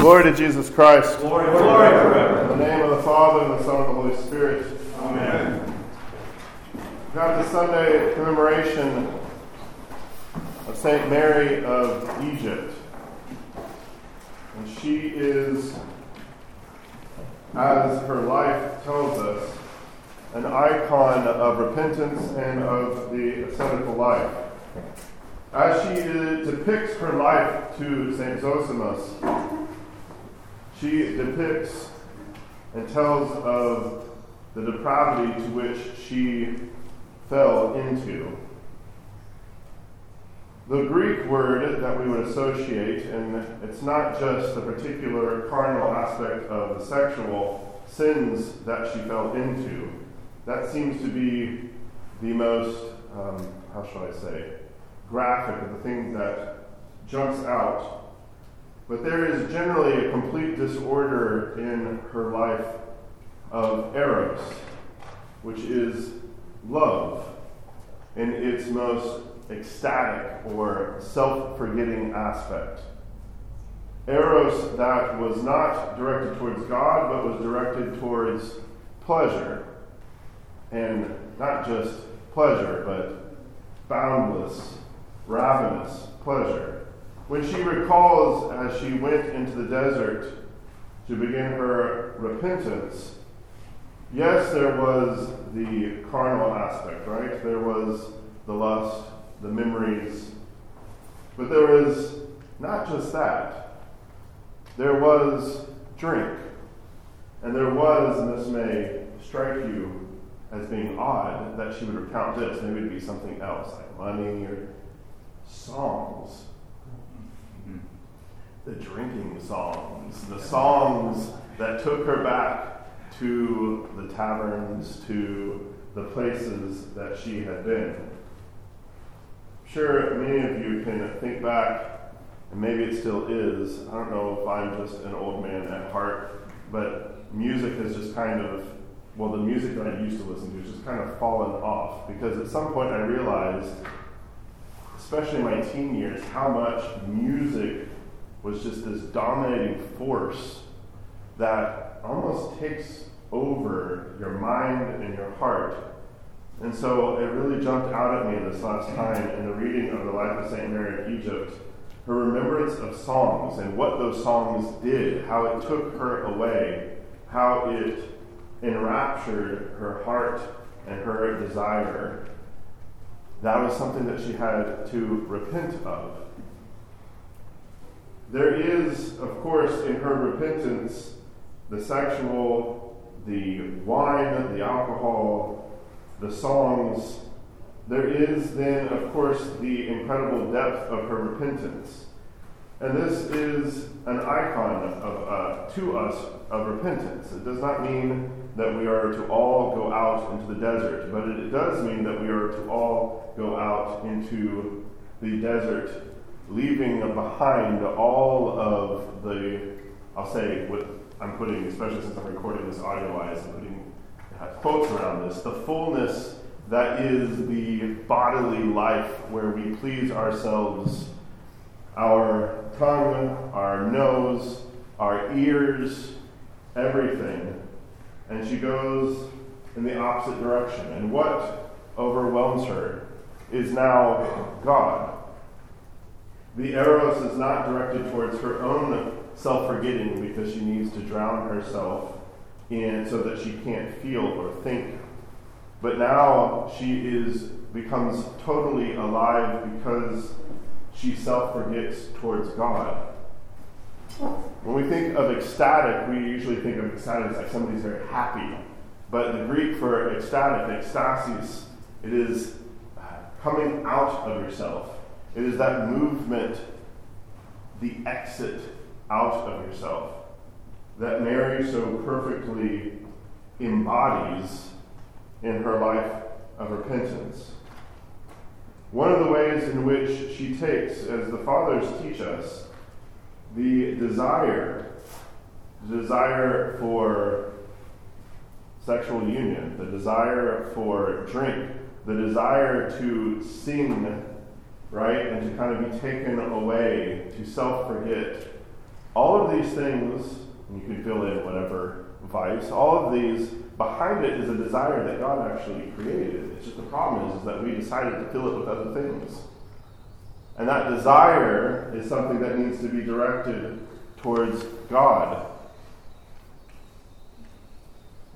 Glory to Jesus Christ. Glory, glory forever. In the name of the Father, and the Son, and the Holy Spirit. Amen. We have the Sunday commemoration of St. Mary of Egypt. And she is, as her life tells us, an icon of repentance and of the ascetical life. As she depicts her life to St. Zosimus, she depicts and tells of the depravity to which she fell into. The Greek word that we would associate, and it's not just the particular carnal aspect of the sexual sins that she fell into. That seems to be the most, um, how shall I say, graphic of the thing that jumps out but there is generally a complete disorder in her life of eros, which is love in its most ecstatic or self forgetting aspect. Eros that was not directed towards God, but was directed towards pleasure. And not just pleasure, but boundless, ravenous pleasure. When she recalls as she went into the desert to begin her repentance, yes, there was the carnal aspect, right? There was the lust, the memories, but there was not just that. There was drink. And there was, and this may strike you as being odd, that she would recount this. Maybe it'd be something else, like money or songs the drinking songs, the songs that took her back to the taverns, to the places that she had been. Sure, many of you can think back, and maybe it still is. I don't know if I'm just an old man at heart, but music has just kind of, well, the music that I used to listen to has just kind of fallen off because at some point I realized, especially in my teen years, how much music was just this dominating force that almost takes over your mind and your heart. And so it really jumped out at me this last time in the reading of the life of St. Mary of Egypt, her remembrance of songs and what those songs did, how it took her away, how it enraptured her heart and her desire. That was something that she had to repent of. There is, of course, in her repentance, the sexual, the wine, the alcohol, the songs. There is then, of course, the incredible depth of her repentance. And this is an icon of, uh, to us of repentance. It does not mean that we are to all go out into the desert, but it does mean that we are to all go out into the desert leaving behind all of the, I'll say, what I'm putting, especially since I'm recording this audio wise, I'm putting uh, quotes around this, the fullness that is the bodily life where we please ourselves, our tongue, our nose, our ears, everything. And she goes in the opposite direction. And what overwhelms her is now God. The eros is not directed towards her own self forgetting because she needs to drown herself in so that she can't feel or think. But now she is becomes totally alive because she self forgets towards God. When we think of ecstatic, we usually think of ecstatic as like somebody's very happy. But the Greek for ecstatic, ecstasis, it is uh, coming out of yourself. It is that movement, the exit out of yourself, that Mary so perfectly embodies in her life of repentance. One of the ways in which she takes, as the fathers teach us, the desire, the desire for sexual union, the desire for drink, the desire to sing right? And to kind of be taken away, to self forget. All of these things, you can fill in whatever vice, all of these, behind it is a desire that God actually created. It's just the problem is, is that we decided to fill it with other things. And that desire is something that needs to be directed towards God.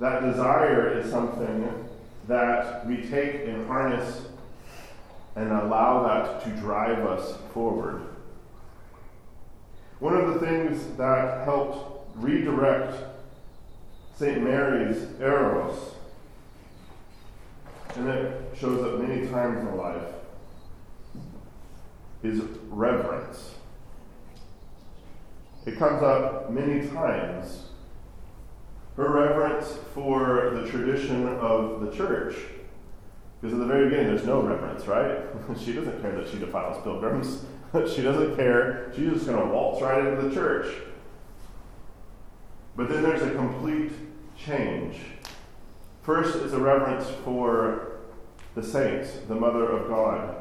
That desire is something that we take and harness and allow that to drive us forward. One of the things that helped redirect St. Mary's Eros, and it shows up many times in life, is reverence. It comes up many times. Her reverence for the tradition of the church. Because at the very beginning, there's no reverence, right? she doesn't care that she defiles pilgrims. she doesn't care. She's just going to waltz right into the church. But then there's a complete change. First is a reverence for the saints, the Mother of God.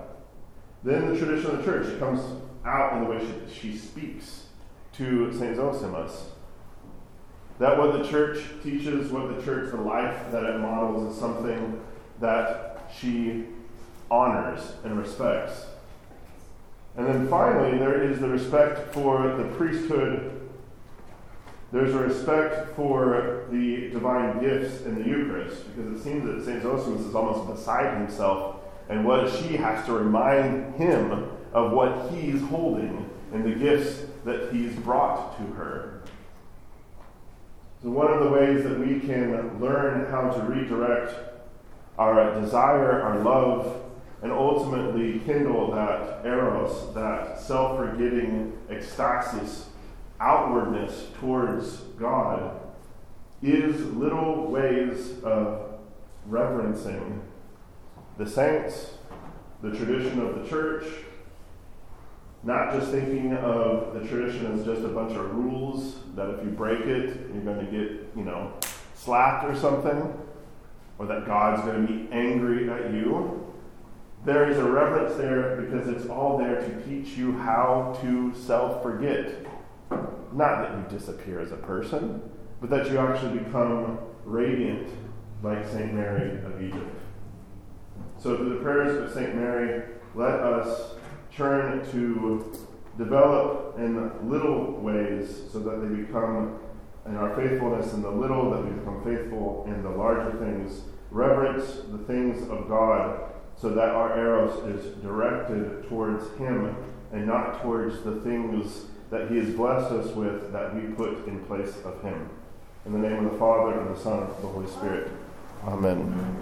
Then the tradition of the church comes out in the way she, she speaks to St. Zosimus. That what the church teaches, what the church, the life that it models, is something that she honors and respects. And then finally, there is the respect for the priesthood. There's a respect for the divine gifts in the Eucharist, because it seems that St. Zosimus is almost beside himself, and what she has to remind him of what he's holding and the gifts that he's brought to her. So, one of the ways that we can learn how to redirect our desire, our love, and ultimately kindle that eros, that self forgetting ecstasis, outwardness towards God, is little ways of reverencing the saints, the tradition of the church, not just thinking of the tradition as just a bunch of rules that if you break it, you're going to get, you know, slapped or something, or that God's going to be angry at you. There is a reverence there because it's all there to teach you how to self forget. Not that you disappear as a person, but that you actually become radiant like St. Mary of Egypt. So, through the prayers of St. Mary, let us turn to develop in little ways so that they become, in our faithfulness in the little, that we become faithful in the larger things. Reverence the things of God so that our eros is directed towards Him and not towards the things that He has blessed us with that we put in place of Him. In the name of the Father, and the Son, and the Holy Spirit. Amen.